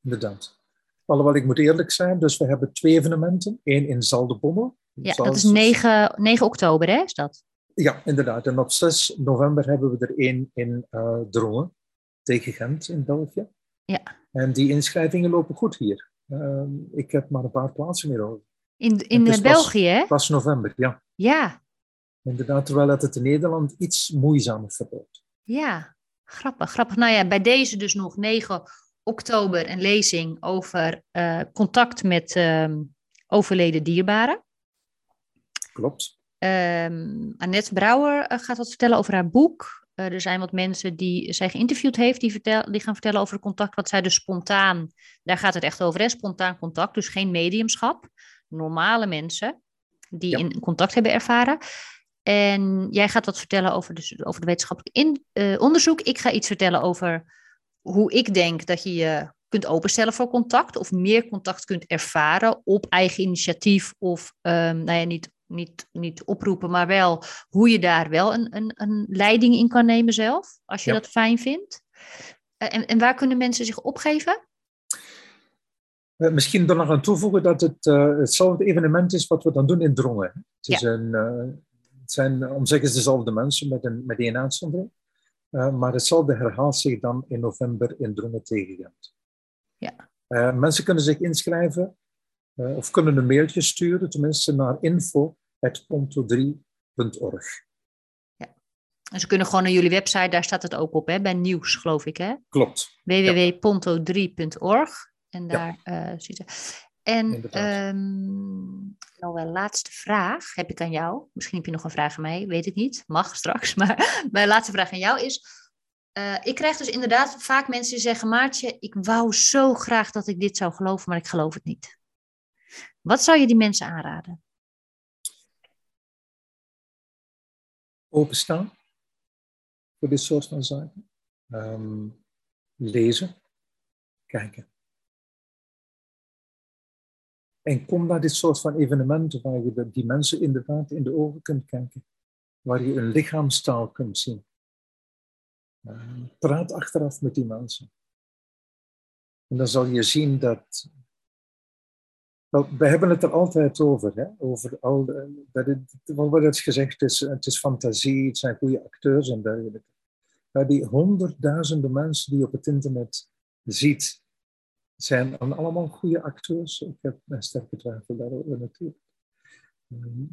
Inderdaad. Alhoewel, ik moet eerlijk zijn, dus we hebben twee evenementen. Eén in Zaldebommel. Ja, dat is 9, 9 oktober, hè, is dat? Ja, inderdaad. En op 6 november hebben we er één in uh, Drongen, tegen Gent in België. Ja. En die inschrijvingen lopen goed hier. Uh, ik heb maar een paar plaatsen meer over. In, in België, hè? Pas, november, ja. Ja, Inderdaad, terwijl het in Nederland iets moeizamer verloopt. Ja. Grappig, grappig. Nou ja, bij deze dus nog 9 oktober een lezing over eh, contact met ehm, overleden dierbaren. Klopt. Ehm Annette Brouwer eh, gaat wat vertellen over haar boek. Eh, er zijn wat mensen die zij geïnterviewd heeft, die, vertel, die gaan vertellen over contact, wat zij dus spontaan, daar gaat het echt over, hè? spontaan contact, dus geen mediumschap. Normale mensen die Ja. in contact hebben ervaren. En jij gaat wat vertellen over, dus, over de wetenschappelijk in, eh, onderzoek. Ik ga iets vertellen over hoe ik denk dat je je kunt openstellen voor contact, of meer contact kunt ervaren op eigen initiatief, of ehm, nou ja, niet, niet, niet oproepen, maar wel hoe je daar wel een, een, een leiding in kan nemen zelf, als je Ja. dat fijn vindt. Eh, en, en waar kunnen mensen zich opgeven? Eh, misschien er nog aan toevoegen dat het hetzelfde evenement is wat we dan doen in Drongen. Het, is een, het zijn eh, om zeggen dezelfde mensen met, een, met één uitzondering. Eh, maar hetzelfde herhaalt zich dan in november in Drongen tegen Gent. Ja. Eh, mensen kunnen zich inschrijven of kunnen een mailtje sturen, tenminste naar info.ponto3.org. En ze kunnen gewoon naar jullie website, daar staat het ook op, hè, bij nieuws, geloof ik, hè? Klopt. www.ponto3.org. En daar ziet je. En ehm nou wel, laatste vraag heb ik aan jou. Misschien heb je nog een vraag aan mij, weet ik niet. Mag straks. Maar mijn laatste vraag aan jou is... eh, ik krijg dus inderdaad vaak mensen die zeggen... Maartje, ik wou zo graag dat ik dit zou geloven, maar ik geloof het niet. Wat zou je die mensen aanraden? Openstaan voor dit soort van zaken. Ehm, lezen, kijken. En kom naar dit soort van evenementen waar je die mensen inderdaad in de ogen kunt kijken. Waar je een lichaamstaal kunt zien. Praat achteraf met die mensen. En dan zal je zien dat. Wel, we hebben het er altijd over. Hè? Over al de, dat het, wat wordt het gezegd is, het is fantasie, het zijn goede acteurs en dergelijke. Maar die honderdduizenden mensen die je op het internet ziet, zijn dan allemaal goede acteurs. Ik heb mijn sterke twijfel daarover natuurlijk. Ehm,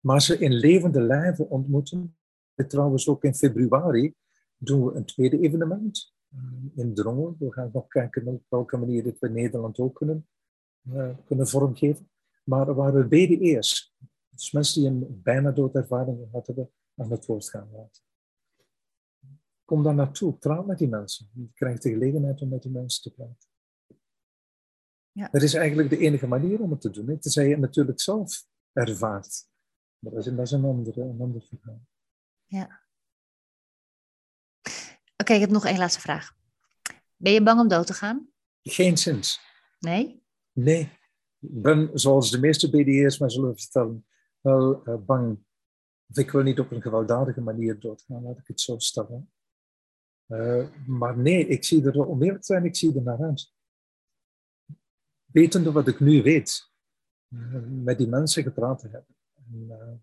Maar ze in levende lijven ontmoeten. Trouwens, ook in februari doen we een tweede evenement ehm, in Drongen. We gaan nog kijken op welke manier dit we Nederland ook kunnen, eh, kunnen vormgeven. Maar waar we BDE's, dus mensen die een bijna doodervaring gehad hebben, aan het woord gaan laten. Kom daar naartoe, praat met die mensen. Je krijgt de gelegenheid om met die mensen te praten. Ja. Dat is eigenlijk de enige manier om het te doen. hè. Tenzij je het natuurlijk zelf ervaart. Maar dat is, dat is een, andere, een ander verhaal. Oké, ik heb nog één laatste vraag. Ben je bang om dood te gaan? Geen zins. Nee? Nee. Ik ben, zoals de meeste BD'ers mij zullen vertellen, wel eh, bang. Of ik wil niet op een gewelddadige manier doodgaan, laat ik het zo stellen. Eh, maar nee, ik zie er, om eerlijk te zijn, ik zie er naar uit. Wetende wat ik nu weet, eh, met die mensen gepraat te hebben. En, eh,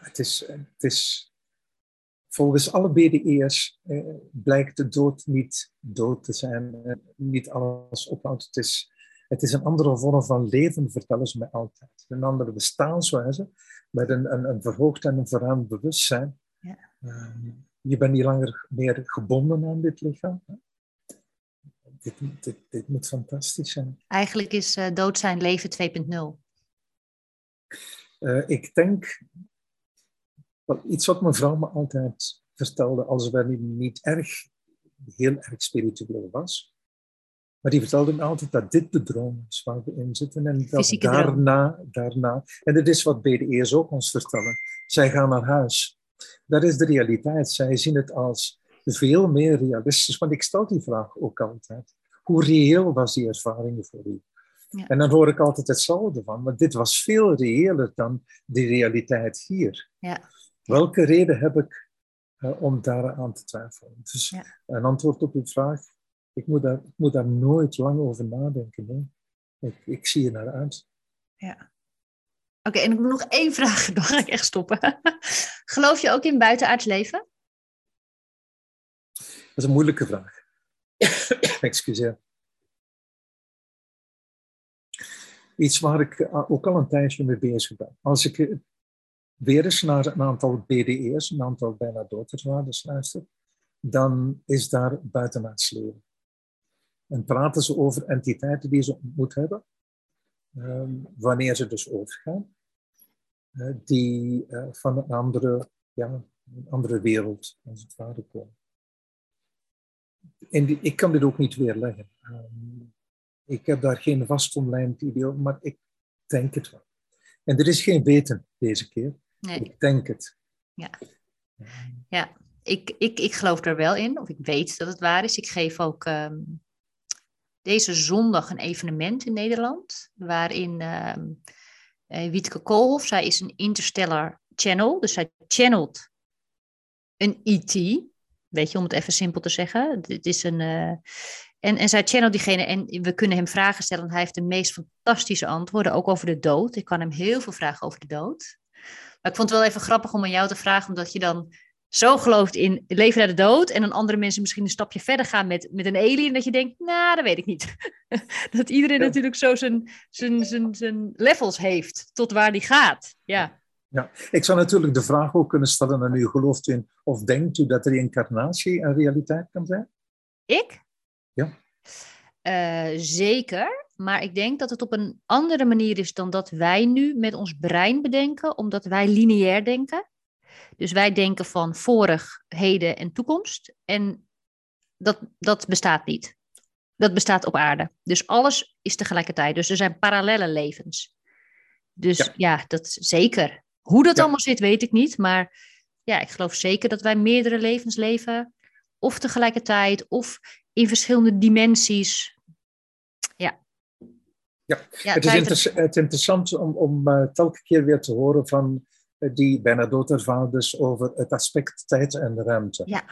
het, is, het is, volgens alle BDE'ers eh, blijkt de dood niet dood te zijn, niet alles ophoudt. Het is, het is een andere vorm van leven, vertellen ze mij altijd. Een andere bestaanswijze, met een, een, een verhoogd en een verruimd bewustzijn. Ja. Ehm, je bent niet langer meer gebonden aan dit lichaam. Dit, dit, dit moet fantastisch zijn. Eigenlijk is eh, dood zijn leven 2.0. Eh, ik denk, wel, iets wat mijn vrouw me altijd vertelde, als we niet, erg, heel erg spiritueel was. Maar die vertelde me altijd dat dit de droom is waar we in zitten. En dat Fysieke droom. daarna, daarna, en dat is wat BDE's ook ons vertellen. Zij gaan naar huis. Dat is de realiteit. Zij zien het als veel meer realistisch. Want ik stel die vraag ook altijd. Hoe reëel was die ervaring voor u? Ja. En dan hoor ik altijd hetzelfde van. Maar dit was veel reëler dan de realiteit hier. Ja. Welke reden heb ik uh, om daaraan te twijfelen? Dus een antwoord op uw vraag, ik moet daar, ik moet daar nooit lang over nadenken. Ik, ik zie er naar uit. Ja. Oké, en ik moet nog één vraag, dan ga ik echt stoppen. Geloof je ook in buitenaards leven? Dat is een moeilijke vraag. Excuseer. Iets waar ik eh, ook al een tijdje mee bezig ben. Als ik eh, weer eens naar een aantal BDE's, een aantal bijna doodverwaarders luister, dan is daar buitenaards leven. En praten ze over entiteiten die ze ontmoet hebben, ehm, wanneer ze dus overgaan, uh, die van een andere, ja, een andere wereld als het ware komen. En die, ik kan dit ook niet weerleggen. Um, ik heb daar geen vastomlijnd idee maar ik denk het wel. En er is geen weten deze keer. Nee. Ik denk het. Ja, ja. Ik, ik, ik geloof er wel in, of ik weet dat het waar is. Ik geef ook um, deze zondag een evenement in Nederland, waarin um, uh, Wietke Koolhof, zij is een interstellar channel, dus zij channelt een ET, weet je, om het even simpel te zeggen. Het is een, uh, en, en zij channelt diegene en we kunnen hem vragen stellen. En hij heeft de meest fantastische antwoorden, ook over de dood. Ik kan hem heel veel vragen over de dood. Maar ik vond het wel even grappig om aan jou te vragen, omdat je dan zo gelooft in leven naar de dood. En dan andere mensen misschien een stapje verder gaan met, met een alien. Dat je denkt, nou, dat weet ik niet. dat iedereen natuurlijk zo zijn, zijn, zijn, zijn levels heeft tot waar die gaat. Ja. Ja, ik zou natuurlijk de vraag ook kunnen stellen aan u. Gelooft u in of denkt u dat reïncarnatie een realiteit kan zijn? Ik? Ja. Uh, zeker. Maar ik denk dat het op een andere manier is dan dat wij nu met ons brein bedenken, omdat wij lineair denken. Dus wij denken van vorig, heden en toekomst. En dat, dat bestaat niet. Dat bestaat op aarde. Dus alles is tegelijkertijd. Dus er zijn parallele levens. Dus ja, dat zeker. Hoe dat allemaal zit, weet ik niet. Maar ja, ik geloof zeker dat wij meerdere levens leven. Of tegelijkertijd, of in verschillende dimensies. Ja. Ja, het is het interessant om, om uh, telke keer weer te horen van uh, die bijna doodervaders over het aspect tijd en ruimte. Ja.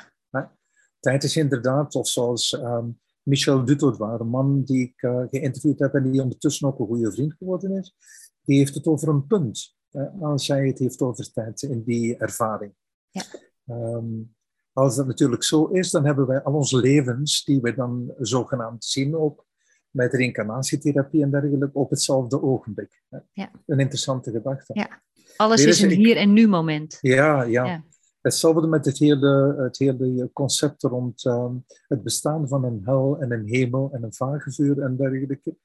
Tijd is inderdaad, of zoals um, Michel Dutoit, een man die ik uh, geïnterviewd heb en die ondertussen ook een goede vriend geworden is, die heeft het over een punt. Als hij het heeft over tijd in die ervaring. Ja. Um, als dat natuurlijk zo is, dan hebben wij al onze levens, die we dan zogenaamd zien ook, met reïncarnatietherapie en dergelijke, op hetzelfde ogenblik. Ja. Een interessante gedachte. Ja. Alles is een hier en nu moment. Ja, ja. ja. Hetzelfde met het hele, het hele concept rond um, het bestaan van een hel en een hemel en een vagevuur en dergelijke.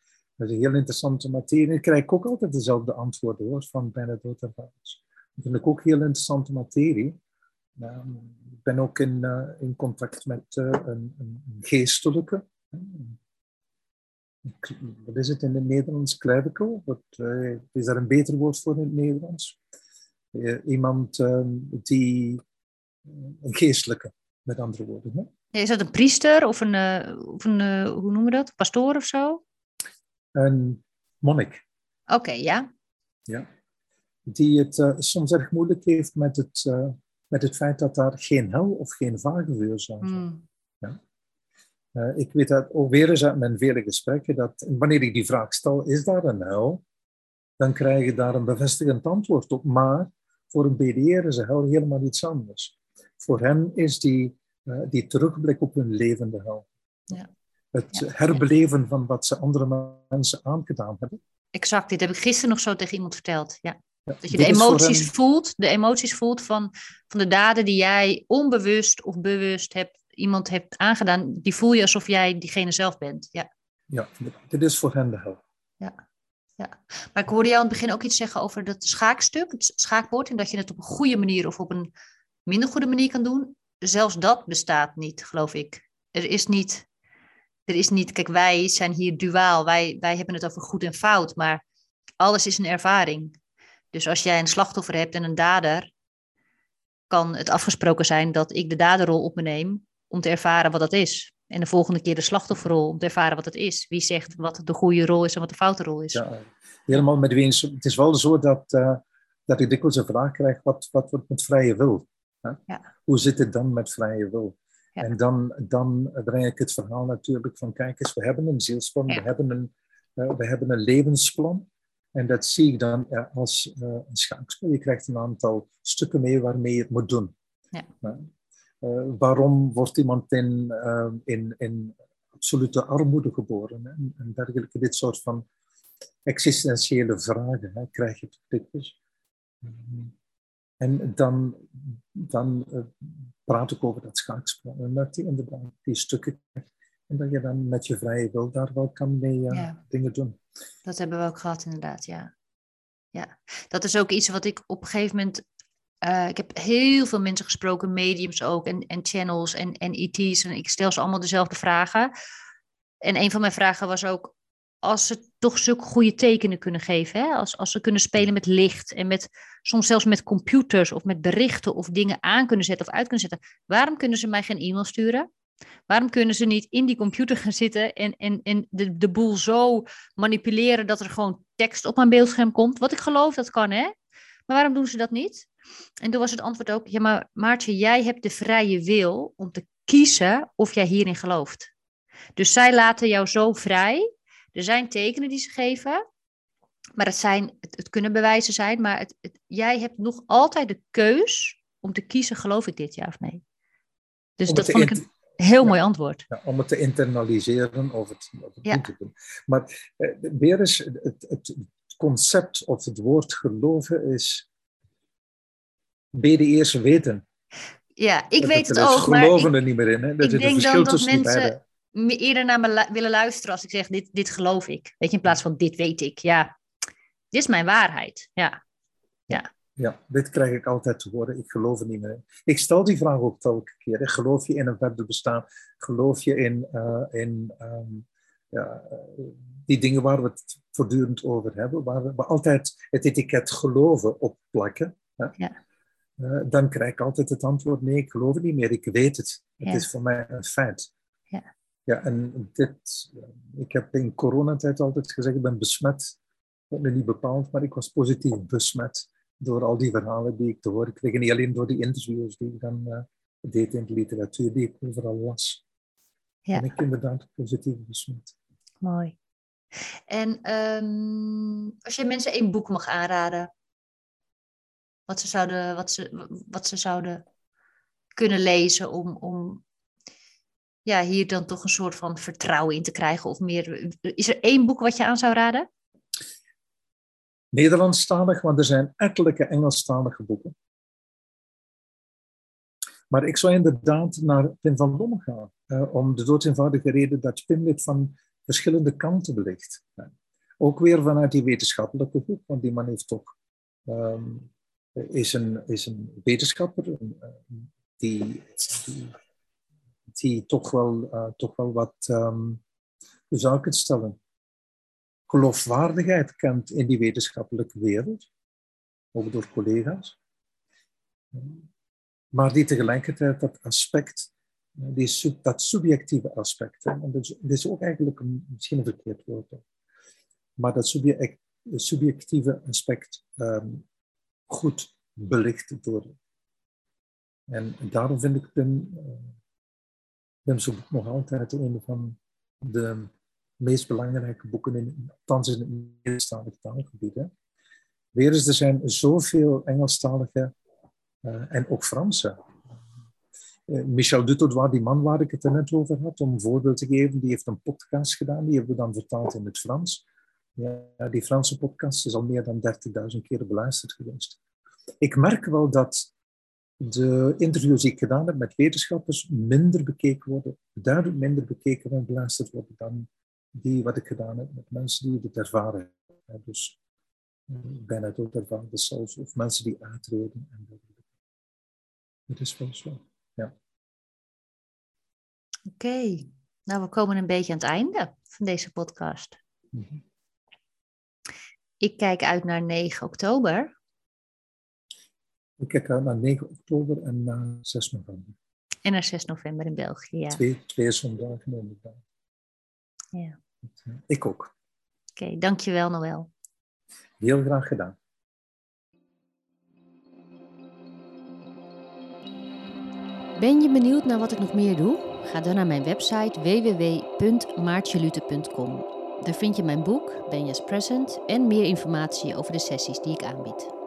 Dat is een heel interessante materie. Ik krijg ook altijd dezelfde antwoorden hoor, van bijna doodavonders. Dat vind ik ook heel interessante materie. Um, ik ben ook in, uh, in contact met uh, een, een, geestelijke. Wat is het in het Nederlands? Clerical? Wat, uh, is daar een beter woord voor in het Nederlands? iemand um, die. een geestelijke, met andere woorden. Hè? Is dat een priester of een, of een hoe noemen we dat? Pastoor of zo? Een monnik. Oké, ja. Ja. Die het soms erg moeilijk heeft met het met het feit dat daar geen hel of geen vagevuur zou zijn. Hmm. Ja. Uh, ik weet dat ook weer eens uit mijn vele gesprekken, dat wanneer ik die vraag stel, is daar een hel? Dan krijg je daar een bevestigend antwoord op. Maar voor een BDR is een hel helemaal iets anders. Voor hen is die, die terugblik op hun levende hel. Ja. Het herbeleven van wat ze andere mensen aangedaan hebben. Exact, dit heb ik gisteren nog zo tegen iemand verteld. Ja dat je de emoties voelt, de emoties voelt van, van de daden die jij onbewust of bewust hebt, iemand hebt aangedaan, die voel je alsof jij diegene zelf bent. Ja, ja dit is voor hen de hel. Ja. ja, maar ik hoorde jou aan het begin ook iets zeggen over dat schaakstuk, het schaakbord, en dat je het op een goede manier of op een minder goede manier kan doen. Zelfs dat bestaat niet, geloof ik. Er is niet, er is niet, kijk, wij zijn hier duaal, wij, wij hebben het over goed en fout, maar alles is een ervaring. Dus als jij een slachtoffer hebt en een dader, kan het afgesproken zijn dat ik de daderrol op me neem om te ervaren wat dat is. En de volgende keer de slachtofferrol om te ervaren wat het is. Wie zegt wat de goede rol is en wat de foute rol is. Ja, helemaal met wie Het is wel zo dat uh, dat ik dikwijls een vraag krijg, wat, wat wordt met vrije wil? Ja. Hoe zit het dan met vrije wil? Ja. En dan, dan breng ik het verhaal natuurlijk van, kijk eens, we hebben een Ja. we, hebben een, eh, we hebben een levensplan. En dat zie ik dan eh, als eh, een schaakspel. Je krijgt een aantal stukken mee waarmee je het moet doen. Ja. Waarom wordt iemand in, in, in absolute armoede geboren? En, en dergelijke, dit soort van existentiële vragen hè, krijg je dikwijls. Mhm. En dan, dan eh, praat ik over dat schaakspel. En dat je inderdaad die stukken krijgt. En dat je dan met je vrije wil daar wel kan mee eh, Ja. dingen doen. Dat hebben we ook gehad, inderdaad, ja. Ja, dat is ook iets wat ik op een gegeven moment... eh, ik heb heel veel mensen gesproken, mediums ook, en, en channels en, en ET's. En ik stel ze allemaal dezelfde vragen. En een van mijn vragen was ook... Als ze toch zulke goede tekenen kunnen geven, hè? Als, als ze kunnen spelen met licht en met, soms zelfs met computers of met berichten of dingen aan kunnen zetten of uit kunnen zetten, waarom kunnen ze mij geen e-mail sturen? Waarom kunnen ze niet in die computer gaan zitten en, en, en de, de boel zo manipuleren dat er gewoon tekst op mijn beeldscherm komt? Wat ik geloof, dat kan, hè? Maar waarom doen ze dat niet? En toen was het antwoord ook, ja, maar Maartje, jij hebt de vrije wil om te kiezen of jij hierin gelooft. Dus zij laten jou zo vrij. Er zijn tekenen die ze geven, maar het, zijn, het, het kunnen bewijzen zijn, maar het, het- jij hebt nog altijd de keus om te kiezen, geloof ik dit ja of nee? Dus Om dat het vond ik een heel Ja. mooi antwoord. Ja, om het te internaliseren of het, of het Ja. te doen. Maar eh, weer eens, het, het concept of het woord geloven is ben de eerste weten. Ja, ik Dat weet het ook, maar geloven ik, er niet meer in. Hè? Er ik een denk verschil dan dat tussen die mensen eerder naar me lu- willen luisteren als ik zeg, dit, dit geloof ik. Weet je, in plaats van dit weet ik. Ja, dit is mijn waarheid. Ja, Ja, dit krijg ik altijd te horen. Ik geloof er niet meer in. Ik stel die vraag ook elke keer. hè. Geloof je in een verder bestaan? Geloof je in, eh, in ehm, ja, eh, die dingen waar we het voortdurend over hebben, waar we, waar altijd het etiket geloven op plakken? Hè? Ja. Eh, dan krijg ik altijd het antwoord: nee, ik geloof het niet meer. Ik weet het. Het Ja. is voor mij een feit. Ja. En dit, ik heb in coronatijd altijd gezegd: ik ben besmet. Ik ben niet bepaald, maar ik was positief besmet door al die verhalen die ik te horen kreeg. En niet alleen door die interviews die ik dan eh, deed in de literatuur, die ik overal las. Ja. En ik inderdaad positief besmet. mooi. En ehm, als je mensen één boek mag aanraden, wat ze zouden, wat ze, wat ze zouden kunnen lezen om, om ja, hier dan toch een soort van vertrouwen in te krijgen of meer. Is er één boek wat je aan zou raden? Nederlandstalig, want er zijn ettelijke Engelstalige boeken. Maar ik zou inderdaad naar Pim van Lomme gaan, eh, om de doodeenvoudige reden dat Pim dit van verschillende kanten belicht. Ook weer vanuit die wetenschappelijke hoek, want die man heeft toch, ehm, is, een, is een wetenschapper eh, die, die toch, wel, eh, toch wel wat, ehm, hoe zou ik het stellen, geloofwaardigheid kent in die wetenschappelijke wereld, ook door collega's. Maar die tegelijkertijd dat aspect, die, dat subjectieve aspect, en dat is, ook eigenlijk misschien een verkeerd woord, maar dat subje- subjectieve aspect ehm, goed belicht door. En daarom vind ik Pim, Pim's boek nog altijd een van de meest belangrijke boeken, in, althans in het Nederlandstalige taalgebied. Hè. Weer er zijn zoveel Engelstalige uh, en ook Franse. Uh, Michel Dutaudois, die man waar ik het er net over had, om een voorbeeld te geven, die heeft een podcast gedaan, die hebben we dan vertaald in het Frans. Ja, die Franse podcast is al meer dan 30.000 keer beluisterd geweest. Ik merk wel dat de interviews die ik gedaan heb met wetenschappers minder bekeken worden, duidelijk minder bekeken en beluisterd worden dan die wat ik gedaan heb met mensen die het ervaren hebben. Dus bijna dood ervaren zelfs, of mensen die uitreden. En dat is wel zo, ja. Oké, okay. nou we komen een beetje aan het einde van deze podcast. Mm -hmm. Ik kijk uit naar 9 oktober. Ik kijk uit naar 9 oktober en naar 6 november. En naar 6 november in België, ja. Twee, twee zondagen inderdaad. Ja. Eh, ik ook. Oké, dankjewel Noël. Heel graag gedaan. Ben je benieuwd naar wat ik nog meer doe? Ga dan naar mijn website www.maartjelute.com. Daar vind je mijn boek, Benja's Present, en meer informatie over de sessies die ik aanbied.